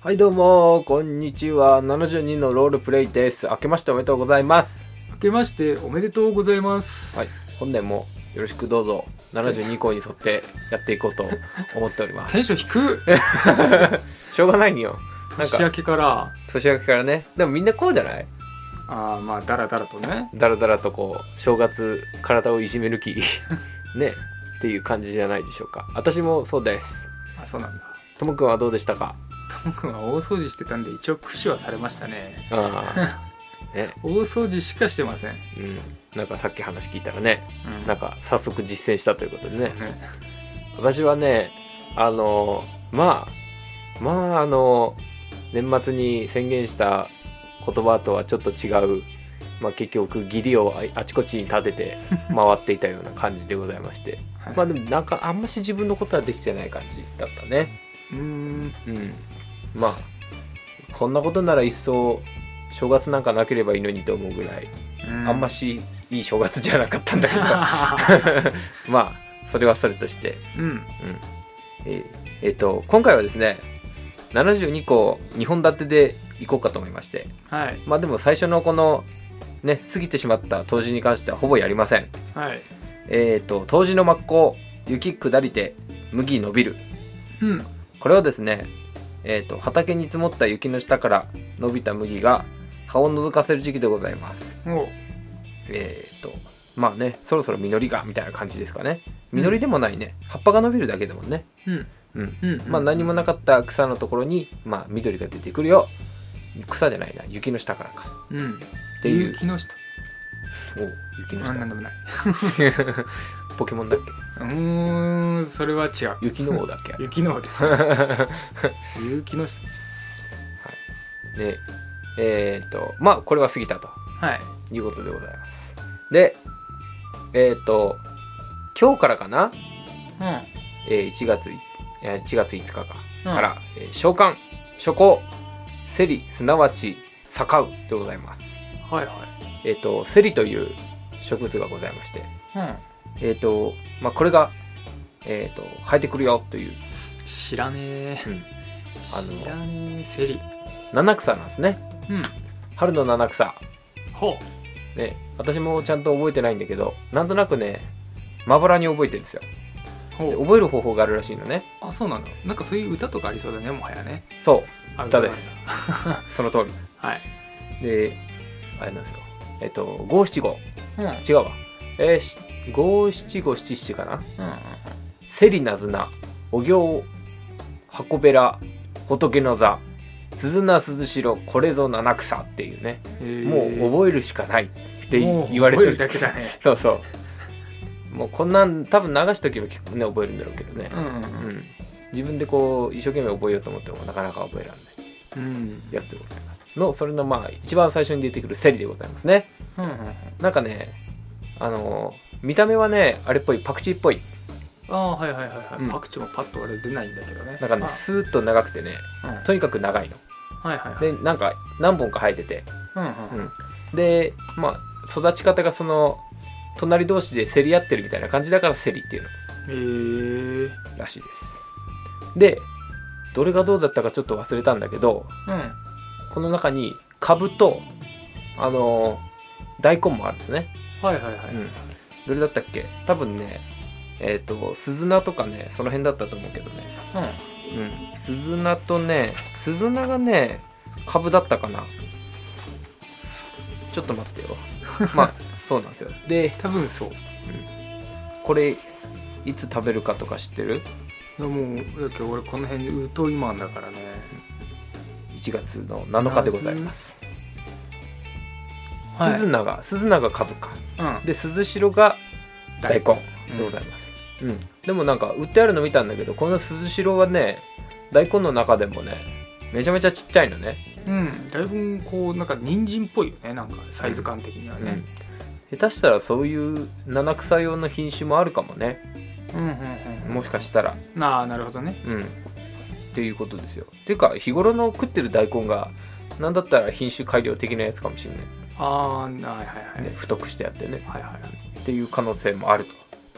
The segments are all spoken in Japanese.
はいどうもこんにちは。72のロールプレイです。明けましておめでとうございます。明けましておめでとうございます。はい本年もよろしくどうぞ。72項に沿ってやっていこうと思っております。テンション低っ。しょうがないんよ。なんか年明けから、年明けからね。でもみんなこうじゃない？あーまあ、だらだらとね。だらだらとこう正月体をいじめる気。ね。っていう感じじゃないでしょうか。私もそうです。あ、そうなんだ。ともくんはどうでしたか？ともくんは大掃除してたんで、一応駆使はされましたね。ああ。ね大掃除しかしてません。うん。なんかさっき話聞いたらねうん。なんか早速実践したということでね。ね。私はねあのまあまああの年末に宣言した言葉とはちょっと違う、まあ、結局義理をああちこちに立てて 回っていたような感じでございまして。はい。まあでもなんかあんまし自分のことはできてない感じだったね。うーん。うんまあこんなことなら一層正月なんかなければいいのにと思うぐらい、あんましいい正月じゃなかったんだけど まあそれはそれとしてうん。うんえーえーと今回はですね72個2本立てでいこうかと思いましてはい。まあでも最初のこのね過ぎてしまった冬至に関してはほぼやりませんはい。えっ、と冬至の真っ向雪下りて麦伸びるうん。これはですねえー、と畑に積もった雪の下から伸びた麦が葉を覗かせる時期でございます。お。えっ、とまあねそろそろ実りがみたいな感じですかね。実りでもないね、葉っぱが伸びるだけでもね。うん。うん。うん。まあ何もなかった草のところに、まあ、緑が出てくるよ。草じゃないな。雪の下からか。うん。っていう。雪の下。お雪のあ、なん下でもない。ポケモンだっけ？うーん、それは違う。雪の王だっけ？雪の方です。雪の下。でえっ、とまあこれは過ぎたとはい。いうことでございますでえっ、と今日からかな、うん。えー1月いえー1月5日かうんから、えー召喚初行セリすなわち盛うでございますはいはい。えっ、とセリという植物がございましてうん。えっ、とまあこれがえっ、と生えてくるよという、知らねえ。うんあの知らねえ。セリ。七草なんですねうん。春の七草ほう。ね私もちゃんと覚えてないんだけどなんとなくねまばらに覚えてるんですよほう。で覚える方法があるらしいのねあ、そうなんだ。なんかそういう歌とかありそうだね、もはやね。そうあ歌です その通りはい。であれなんですよえっ、と五七五。違うわえーし五七五七七かな？うん。セリナズナお行箱べら仏の座鈴名鈴代これぞ七草っていうねもう覚えるしかないって言われてるだけだね。そうそうもうこんなん多分流しとけば結構ね覚えるんだろうけどねうんうんうん、自分でこう一生懸命覚えようと思ってもなかなか覚えられないうん。うん。やつでございますのそれのまあ一番最初に出てくるセリでございますねうんうん。なんかねあのー見た目はねあれっぽいパクチーっぽいああ、はいはいはいはい。うんパクチーもパッとあれ出ないんだけどね。なんかねあスーッと長くてねうんはいとにかく長いのはいはい。でなんか何本か生えてて、うんうん。うん、でまあ育ち方がその隣同士で競り合ってるみたいな感じだからセリっていうええ。のらしいですでどれがどうだったかちょっと忘れたんだけどうん。この中にカブとあのー大根もあるんですね、はいはいはい。うん、どれだったっけ？多分ねえっ、と鈴菜とかねその辺だったと思うけどね。うん。うん。鈴菜とね鈴菜がねカブだったかな。ちょっと待ってよ。まあそうなんですよ。で多分そう。これいつ食べるかとか知ってる？いやもう、だけど俺この辺で疎いマンだからね。1月の7日でございますはい。鈴菜が鈴菜がカブか。うん。で鈴代が大根うんでございます、うん。でもなんか売ってあるの見たんだけどこの鈴代はね大根の中でもねめちゃめちゃちっちゃいのね、うん。だいぶこう、なんか人参っぽいよね。なんかサイズ感的にはね。下手したらそういう七草用の品種もあるかもね。うんうんうん。もしかしたら。ああ、なるほどね。うん。っていうことですよ。っていうか日頃の食ってる大根がなんだったら品種改良的なやつかもしれない、ああ、はいはいはい。ね、太くしてやってね。はいはいはい。っていう可能性もある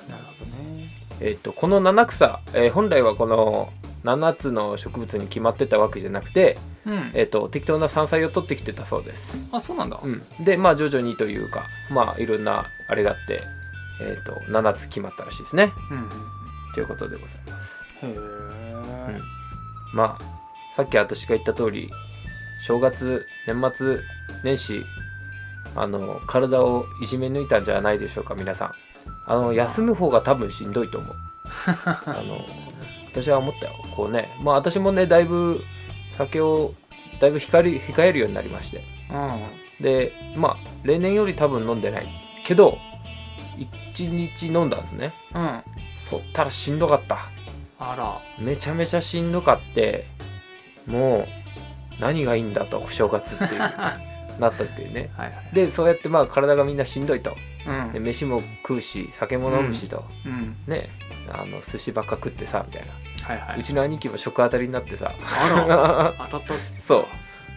と,、なるほどね。えっとこの七草、えー本来はこの7つの植物に決まってたわけじゃなくて、うん。えっと適当な山菜を取ってきてたそうです、あそうなんだ。うん、でまあ徐々にというかまあいろんなあれがあって、えっと7つ決まったらしいですね。うんうん。ということでございます。へえまあさっき私が言った通り正月年末年始あの体をいじめ抜いたんじゃないでしょうか皆さん。あの休む方が多分しんどいと思う。あの私は思ったよ。こうねまあ私もねだいぶ酒をだいぶ控える控えるようになりまして。うん。でまあ例年より多分飲んでない。けど1日飲んだんですね。うん。そったらしんどかった。あら。めちゃめちゃしんどかってもう何がいいんだと正月っていう なったっていうね。はいはい。でそうやってまあ体がみんなしんどいと。うん。で飯も食うし酒も飲むしと、うん。ね。あの寿司ばっか食ってさみたいな、はいはい。うちの兄貴も食当たりになってさ。あら。当たった。そう。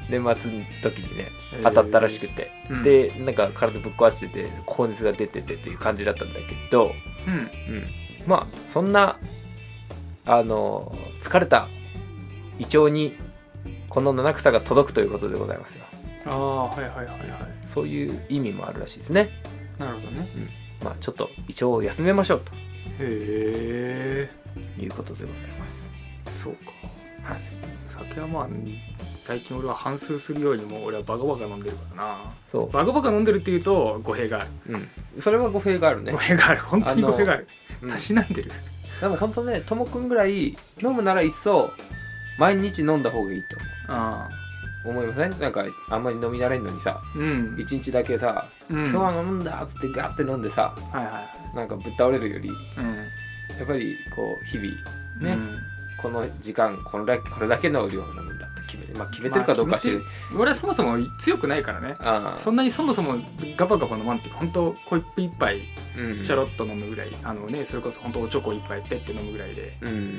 年末の時にね当たったらしくて、うん。でなんか体ぶっ壊してて高熱が出ててっていう感じだったんだけど、うん。うん、まあそんなあの疲れた胃腸にこの七草が届くということでございますよああはいはいはいはい。そういう意味もあるらしいですね。なるほどね。まあちょっと胃腸を休めましょうへえということでございます。そうか。はい。酒はまあ最近俺は反数するようにもう俺はバカバカ飲んでるからな。そバカバカ飲んでるっていうと語弊がある。う、うん、それは語弊があるね。語、弊がある。本当に語弊がある。うんたしなんでる。でも本当ねともくんぐらい飲むなら一層毎日飲んだ方がいいとああ思いませんなんかあんまり飲み慣れんのにさうん。一日だけさ、うん今日は飲むんだっつってガーって飲んでさはいはいなんかぶっ倒れるよりうん。やっぱりこう日々ね、うん。この時間このだけこれだけの量を飲む決めてまあ決めてるかどうかは知る、俺はそもそも強くないからね。ああ。そんなにそもそもガバガバ飲まんっていうか本当コップ一杯うん。ちょろっと飲むぐらい、あのねそれこそ本当おちょこ一杯ペッて飲むぐらいで。うん。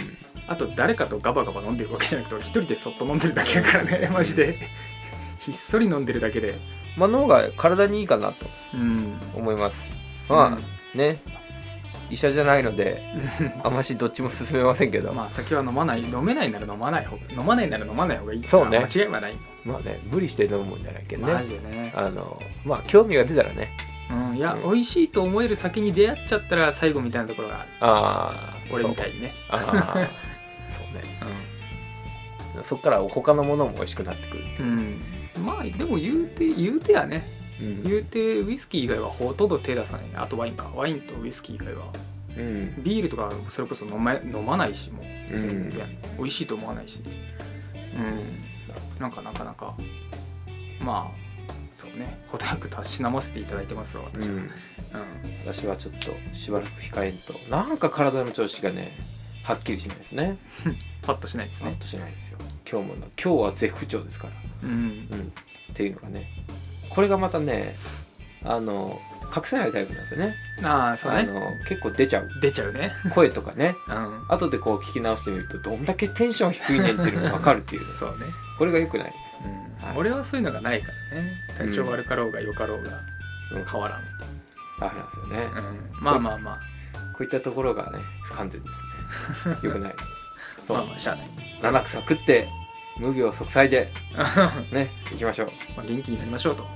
あと誰かとガバガバ飲んでるわけじゃなくて俺一人でそっと飲んでるだけやからねマジで。ひっそり飲んでるだけで。まあの方が体にいいかなとうん。思います。まあ、ね医者じゃないので あましどっちも勧めませんけど、まあ酒は飲まない飲めないなら飲まない方が飲まないなら飲まない方がいいそうね。まあ間違いはない。まあね無理して飲むもんじゃないけどマねジでね。あのまあ興味が出たらね。うんいや、うん。美味しいと思える酒に出会っちゃったら最後みたいなところがある。ああ俺みたいにね。そうああ そうね。そっから他のものも美味しくなってくる、うん、う。ん、まあでも言うて言うてやねうん。言うてウイスキー以外はほとんど手出さないね。あとワインか。ワインとウイスキー以外は。うん。ビールとかそれこそ飲ま飲まないしもう。うん。全然、美味しいと思わないし。うん。なんかなかなか。まあそうね。程よくたしなませていただいてますわ私は、ううんん。私はちょっとしばらく控えんと。なんか体の調子がねはっきりしないですね。パッとしないですね。パッとしないですよ。今日もな今日は絶不調ですから。うん。うん。っていうのがねこれがまたねあの隠せないタイプなんですよね。ああそうね。あの結構出ちゃう。出ちゃうね。声とかね。うん。後でこう聞き直してみるとどんだけテンション低いねんっていうのが分かるっていうね。そうね、これが良くない、うん。はい。俺はそういうのがないからね。体調悪かろうが良かろうがうん、変わらん、ダメなんですよね、うん、まあまあまこういったところがね不完全ですね。良くない。あそうまあまあしゃあない。七草食って無病息災でま ね行きましょう。あ元気になりましょうと。は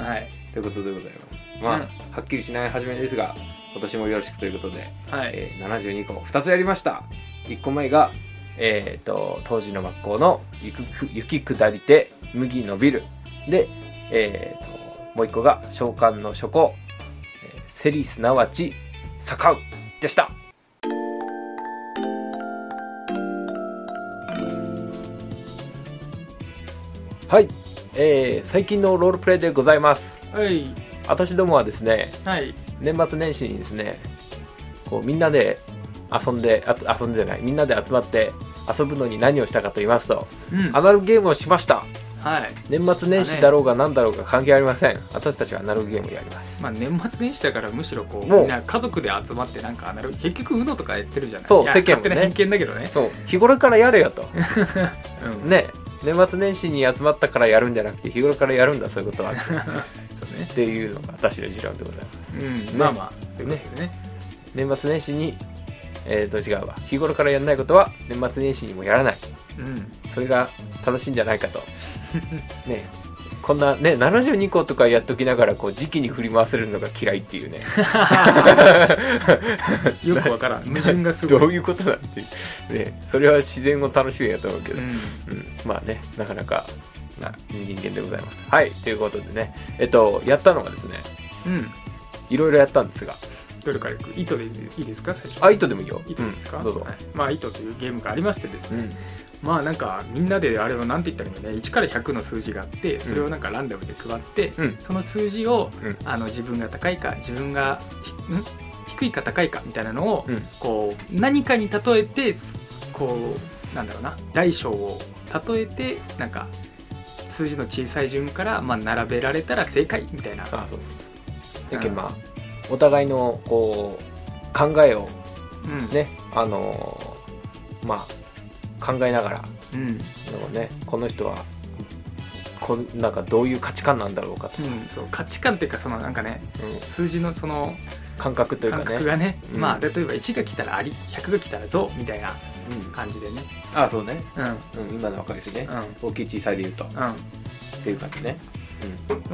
い。はい。ということでございます。まあ、うん。はっきりしない初めですが今年もよろしくということで、はい、えー72個2つやりました。1個目がえー、と当時の学校の雪雪下りて麦伸びる。で、えー、ともう1個が召喚の初稿、えーセリすなわち盛うでしたはい、えー最近のロールプレイでございます。はい。私どもはですねはい。年末年始にですねこうみんなで遊んであ遊んでじゃないみんなで集まって遊ぶのに何をしたかと言いますとうん。アナログゲームをしました。はい。年末年始だろうが何だろうが関係ありません。私たちはアナログゲームをやります。まあ年末年始だからむしろこうみんな家族で集まってなんかアナログ結局 UNO とかやってるじゃない。そう世間もね。偏見だけどね。そう。日頃からやれよと。うん。ね年末年始に集まったからやるんじゃなくて日頃からやるんだそういうことは。っ そうね。ていうのが私の持論でございます。うん。まあまあそういうことでね。年末年始にえー、と違うわ。日頃からやらないことは年末年始にもやらない。うん。それが楽しいんじゃないかと。ねこんなね72個とかやっときながらこう時期に振り回せるのが嫌いっていうね。よくわからん。矛盾がすごい。どういうことなんていう。ねそれは自然を楽しむやと思うけど、うん。うん、まあねなかなかな人間でございます。はいということでね。えっとやったのがですね。うん。いろいろやったんですがどれからいく？糸でいいですか？最初。あ糸でもいいよ。糸ですか、うんどうぞ、はい。まあ糸というゲームがありましてですね、うん。まあなんかみんなであれはなんて言ったらいいのね。1から100の数字があってそれをなんかランダムで配って、うん。その数字を、うん。あの自分が高いか自分が低いか高いかみたいなのを、うん。こう何かに例えてこうなんだろうな。大小を例えてなんか数字の小さい順から、まあ、並べられたら正解みたいな。あそうそうだけどまあお互いのこう考えをうん。ねあのーまあ考えながらうん、うんのねこの人はこんなんかどういう価値観なんだろうかと、そう価値観っていうかそのなんかねうん。数字のその感覚というか感ね覚がねうん。まあ例えば1が来たらあり100が来たらぞみたいなうん。感じでね。あそうね、うん。うん、今の分かりですね。うん。大きい小さいで言うと。っていう感じね、うん、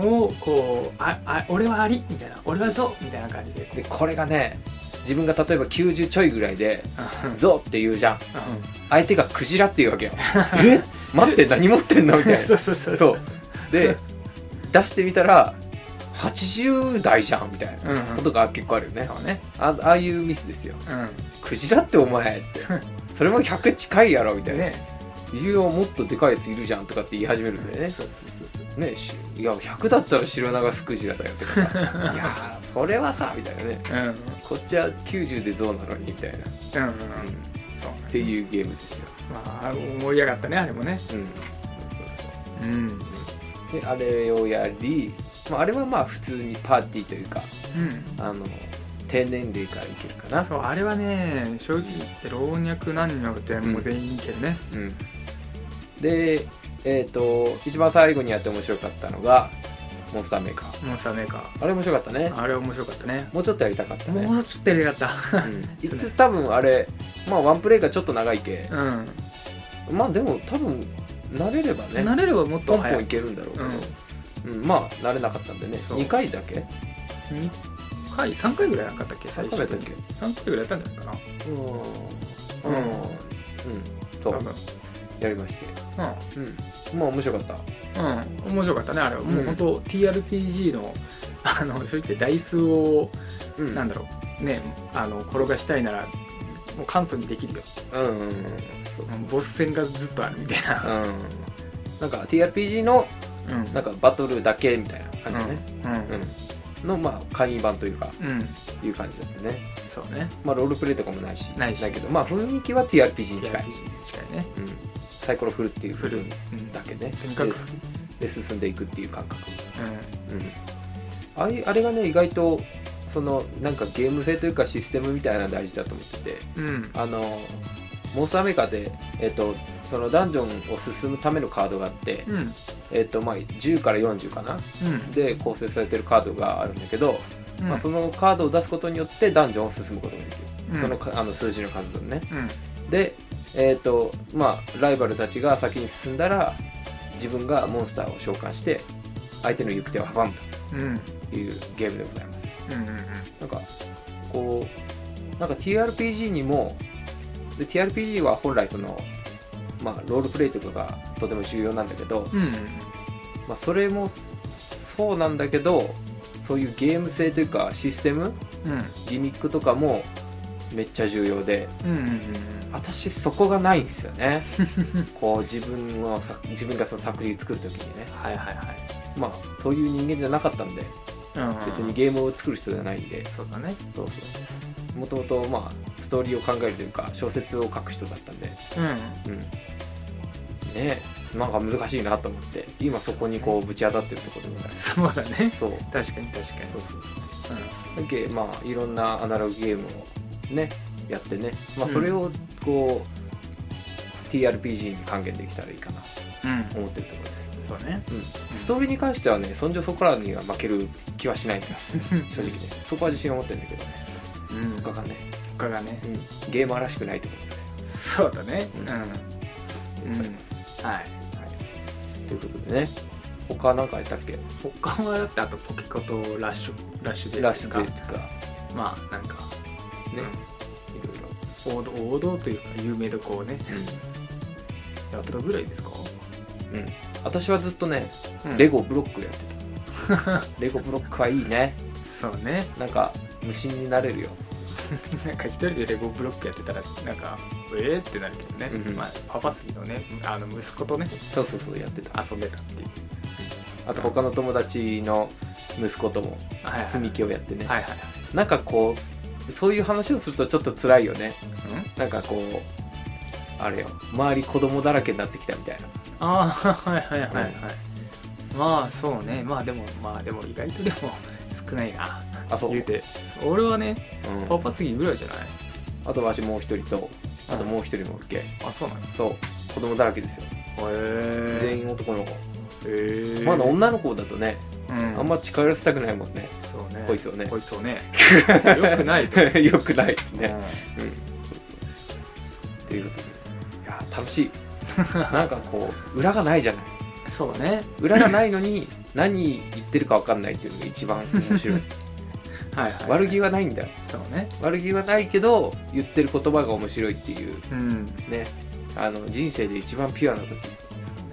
をこうああ俺はありみたいな俺はぞみたいな感じで。うん、でこれがね自分が例えば90ちょいぐらいでうん「ゾ」って言うじゃん。う相手がクジラっていうわけよ。え？待って何持ってんの？みたいな。そうそうそうそう。で出してみたら80代じゃんみたいなうんうん。ことが結構あるよね。そうね。あああいうミスですよ。うん。クジラってお前って。それも100近いやろみたいな、ねいやもっとでかいやついるじゃんとかって言い始めるんだよね。そうそうそうそう。ねしいや100だったら白長スクジラだよとかさいやーそれはさみたいなね。うん。うんこっちは90でゾウなのにみたいな、うんうんうん、っそうていうゲームですよ、まあ盛り上がったねあれもね。うん、うん。であれをやり、まあ、あれはまあ普通にパーティーというかうん。あの低年齢からいけるかな。そうあれはね正直言って老若男女ってもう全員いけるね。うん、でえっ、と一番最後にやって面白かったのがモンスターメーカー。モンスターメーカあれ面白かったね。ーあれ面白かったね。もうちょっとやりたかったね。もうちょっとやりたかった。うん、いつ多分あれまあワンプレイがちょっと長いけ、うん。まあでも多分慣れればね慣れればもっと早い。ンいけるんだろうけど、うん。まあ慣れなかったんでね。そう。2回だけ？2回3回ぐらいなかったっけ最3回だっけ？3回ぐらいやったんじゃないかな？うん。うん、うん。うん、そう。やりましてうん。うん。まあ面白かったうん、面白かったねあれは、もううん本当 TRPG の あの正直ダイスを、うん。なんだろうねあの転がしたいならもう簡素にできるよ。うんうんうん。うんボス戦がずっとあるみたいな。うん。なんか TRPG のうん。なんかバトルだけみたいな感じね、うん。うん。のまあ簡易版というかうん、うん、いう感じだったね。そうね。まあロールプレイとかもないし。ないし。だけどまあ雰囲気は TRPG に近い。TRPG に近いね。うん、サイコロ振るっていう部フル、う分ん、だけね。とにかく、でで進んでいくっていう感覚、ううん、あれあれがね意外とそのなんかゲーム性というかシステムみたいなの大事だと思ってて。んうん。あのモンスターメーカーで、えっとそのダンジョンを進むためのカードがあって、うん。えっとまあ、10から40かな。うん。で構成されてるカードがあるんだけど、うん。まあ、そのカードを出すことによってダンジョンを進むことができる、うん。そのかあの数字の数分ね。うん。でえっ、とまあライバルたちが先に進んだら自分がモンスターを召喚して相手の行く手を阻むうんうん。というゲームでございます。うんなんかこうなんか TRPG にもで TRPG は本来そのまあロールプレイとかがとても重要なんだけど、うんまあ、それもそうなんだけどそういうゲーム性というかシステムうん。ギミックとかもめっちゃ重要でうんうんうん私そこがないんですよね。こう自分の作自分がその作品作る時にね。はいはいはい。まあそういう人間じゃなかったんでうんうん別にゲームを作る必要じゃないんで。そうだね。そうそう。もともとまあストーリーを考えるというか小説を書く人だったんで。うんうん。ねえ。なんか難しいなと思って今そこにこうぶち当たってるところでございます。そうだね。そう。確かに確かに。そうそう。だけまあいろんなアナログゲームをねやってね、まあ、うんそれをこう、TRPG に還元できたらいいかな。うん。と思ってるところです、そうね。うん、ストーリーに関してはねそんじょそこらには負ける気はしないんだよ正直ね。そこは自信を持ってるんだけどね。うん。他がね。他がね。うん、ゲーマーらしくないと思うそうだね。うん。うん、うん、はい。ということでね。他なんかやったっけ？他はだってあとポケコとラッシュラッシュデーラッシュかデーとか。まあなんかね、王道王道というか有名どこをね。ろやったぐらいですか、うん、うん、私はずっとねうん。レゴブロックやってた、レゴブロックはいいね。そうね。なんか無心になれるよ。なんか一人でレゴブロックやってたらなんかえーってなるけどね、うんまあ、パパスギのねあの息子とね。そうそうそうやってた。遊んでたっていう。あと他の友達の息子ともはいはい積み木をやってね、はいはい。なんかこうそういう話をするとちょっと辛いよね。なんかこうあれよ。周り子供だらけになってきたみたいな。ああはいはいはいはい、まあそうね。まあでもまあでも意外とでも少ないな。あそう、言うて。俺はねうん。パパスギぐらいじゃない？あとわしもう一人とあともう一人も受けあそうなんや。そう。子供だらけですよ。へ全員男の子。へえまだ女の子だとねうん。あんま近寄らせたくないもんね。そうね。こいつをね。こいつをね。よくないと。よくないね。うん。うん。そうそうっていうことで。いや楽しい。なんかこう裏がないじゃない。そうね。裏がないのに何言ってるか分かんないっていうのが一番面白い。はいはい悪気はないんだよ。そうね。悪気はないけど言ってる言葉が面白いっていう。うん。ね。あの人生で一番ピュアな時、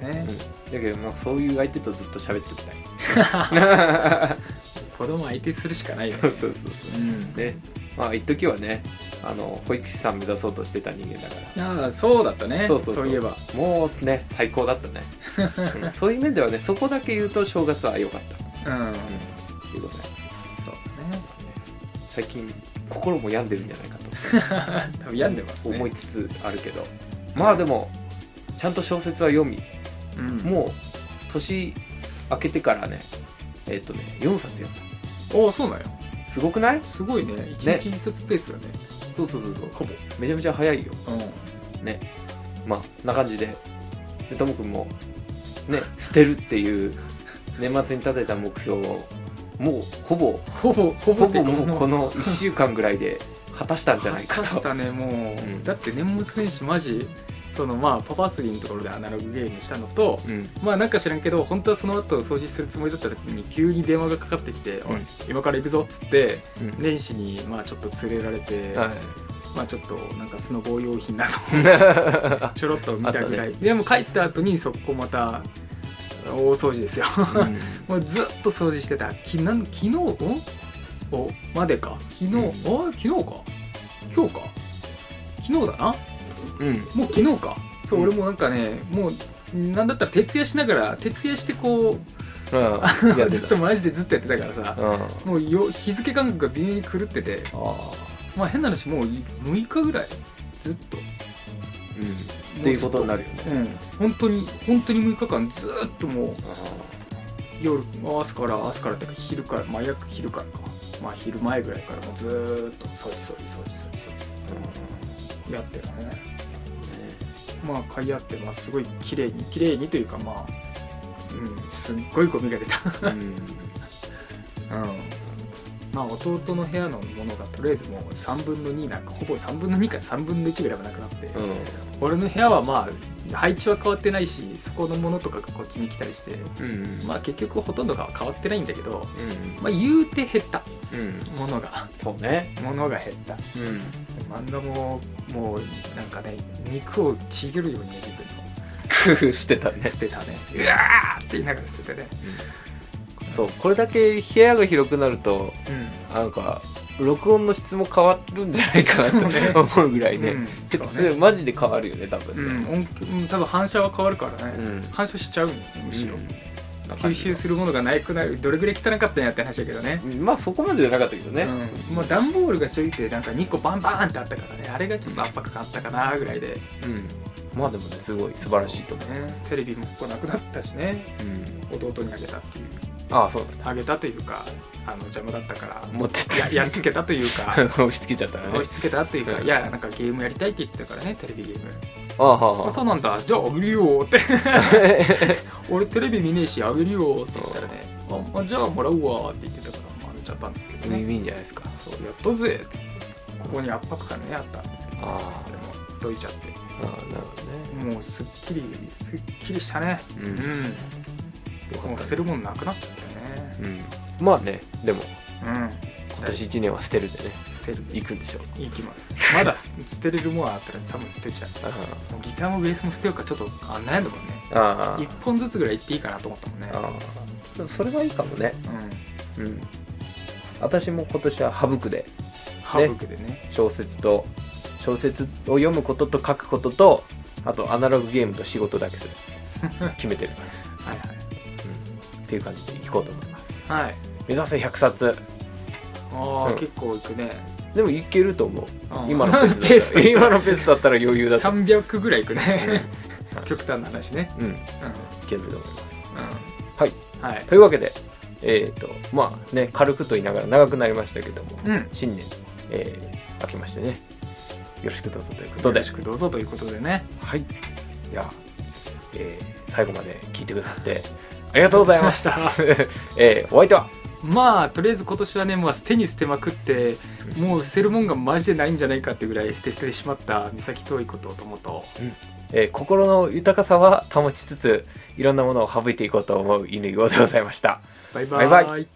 ね。うん、だけど、まあ、そういう相手とずっと喋っておきたい。子供相手するしかないよね。そうそうそうう。ん。ね。まあ一時はねあの保育士さん目指そうとしてた人間だから。ああそうだったね。そうそうそう。いえば。もうね最高だったね、うん。そういう面ではねそこだけ言うと正月は良かった、うん。うん、っていうことね。そう最近心も病んでるんじゃないかだね 多分病んでますとね。思いつつあるけど、まあでもちゃんと小説は読みうん。もう年明けてからねえっ、とね4冊読んだおおそうなんよすごくない？すごいね。一日一冊ペースだね。そうそうそうそう。ほぼ。めちゃめちゃ早いよ。うね。まあな感じで。でともくんもね捨てるっていう年末に立てた目標をもうほぼんほぼほぼほぼもう。この1週間ぐらいで果たしたんじゃないかと。果たしたねもう、ん。だって年末年始マジそのまあパパスリーのところでアナログゲームしたのとうん。まあなんか知らんけど本当はその後掃除するつもりだった時に急に電話がかかってきて「うん。今から行くぞ」っつってうん。年始にまあちょっと連れられて、はい。まあちょっとなんかスノボー用品などあ ちょろっと見たぐらあい、でも帰った後にそこまた大掃除ですよ。うん。もうずっと掃除してた。きなん昨日おおまでか。昨日、うん。あ昨日か。今日か。昨日だな。うんもう昨日か。そう、うん俺もなんかねもうなんだったら徹夜しながら徹夜してこううん。ずった。とマジでずっとやってたからさうん。もうよ日付感覚が微妙に狂っててあまあ変な話もう6日ぐらいずっと。うん。っていうことになるよね。うん。本当に本当に6日間ずっともうあ夜朝から朝からっていうか昼からまあ約昼からか。まあ昼前ぐらいからもうずーっと掃除掃除掃除掃除やってたねまあ買い合ってまあすごい綺麗に綺麗にというかまあうんすっごいゴミが出た。うん。うん。まあ弟の部屋のものがとりあえずもう3分の2なんかほぼ3分の2から3分の1ぐらいはなくなって、うん。俺の部屋はまあ配置は変わってないしそこのものとかがこっちに来たりしてうんまあ結局ほとんどが変わってないんだけどうん。まあ言うて減った。うん。ものが。そうね。ものが減った。うん漫画ももうなんかね肉をちぎるようにね自分の捨てたね捨てたね。うわーって言いながら捨ててね。そうこれだけ部屋が広くなるとうなんか録音の質も変わるんじゃないかなそうね。と思うぐらいん、ね、うん。ね。マジで変わるよね多う分ね、うん。多分反射は変わるからね、うん。反射しちゃうむしろ、うん吸収するものがなくなるどれぐらい汚かったんやって話だけどね。まあそこまでじゃなかったけどね、うん、まあ段ボールが正直なんか2個バンバーンってあったからね。あれがちょっと圧迫感あったかなぐらいで、うん。まあでもねすごい素晴らしいと思う、ね、テレビもここなくなったしね。うん、弟にあげたっていう。ああそうだあげたというかあの邪魔だったから。持ってって。ややっつけたというか。押し付けちゃったらね。押し付けたというか。うん。いやなんかゲームやりたいって言ってたからねテレビゲームあそうなんだ。じゃああげるよって。俺テレビ見ねえしあげるよって言ったらねああじゃあもらうわって言ってたからまああげちゃったんですけどね。ウィンじゃないですかそうやったぜっつって。ここに圧迫感ねあったんですけど。あそれもどいちゃって。あなるほどね。もうすっきりすっきりしたね。うん。うん。もう捨てるもんなくなっちゃったね。うん。まあねでも。うん。今年1年は捨てるでね捨てる行くんでしょう。いきます。まだ捨てれるものあったら多分捨てちゃう。あもうギターもベースも捨てようか。ちょっとあ悩んだもんね。ああ。一本ずつぐらいいっていいかなと思ったもんね。でもそれはいいかもね。うん。うん。私も今年は省くで。ハーブクでね。小説と小説を読むことと書くこととあとアナログゲームと仕事だけする。決めてる。はいはい。うん、っていう感じでいこうと思います。はい。目指せ100冊。ああ、うん。結構いくねでもいけると思う。うん今のペースだ ペースったら。今のペースだったら余裕だと。思う300ぐらいいくうん。ね極端な話ね。うん、いうん。けると思います。うん。はい。はいというわけでえっ、とまあね軽くと言いながら長くなりましたけども、うん。新年、えー明けましてね。よろしくどうぞということで。よろしくどうぞということでね。はい。じゃあ、えー最後まで聞いてくださってありがとうございました、えーお相手はまあとりあえず今年はねもう捨てに捨てまくってもう捨てるもんがマジでないんじゃないかってぐらい捨て捨ててしまった三崎遠いことと。もとえー心の豊かさは保ちつついろんなものを省いていこうと思う犬語でございました。バイバイ。バイバイ。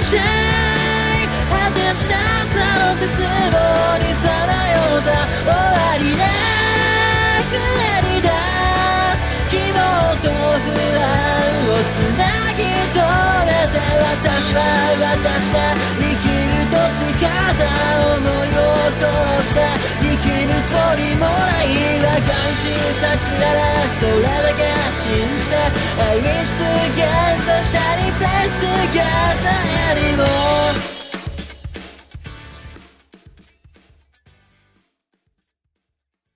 Shine しなさの絶望にさまよった終わりなくなり出す。希望と不安をつなぎ止めて私は私だ生きると力思いを殺して生きるつもりもないわ感じ幸ならそれだけ信じて愛し続けそしてリプレイスがさえにも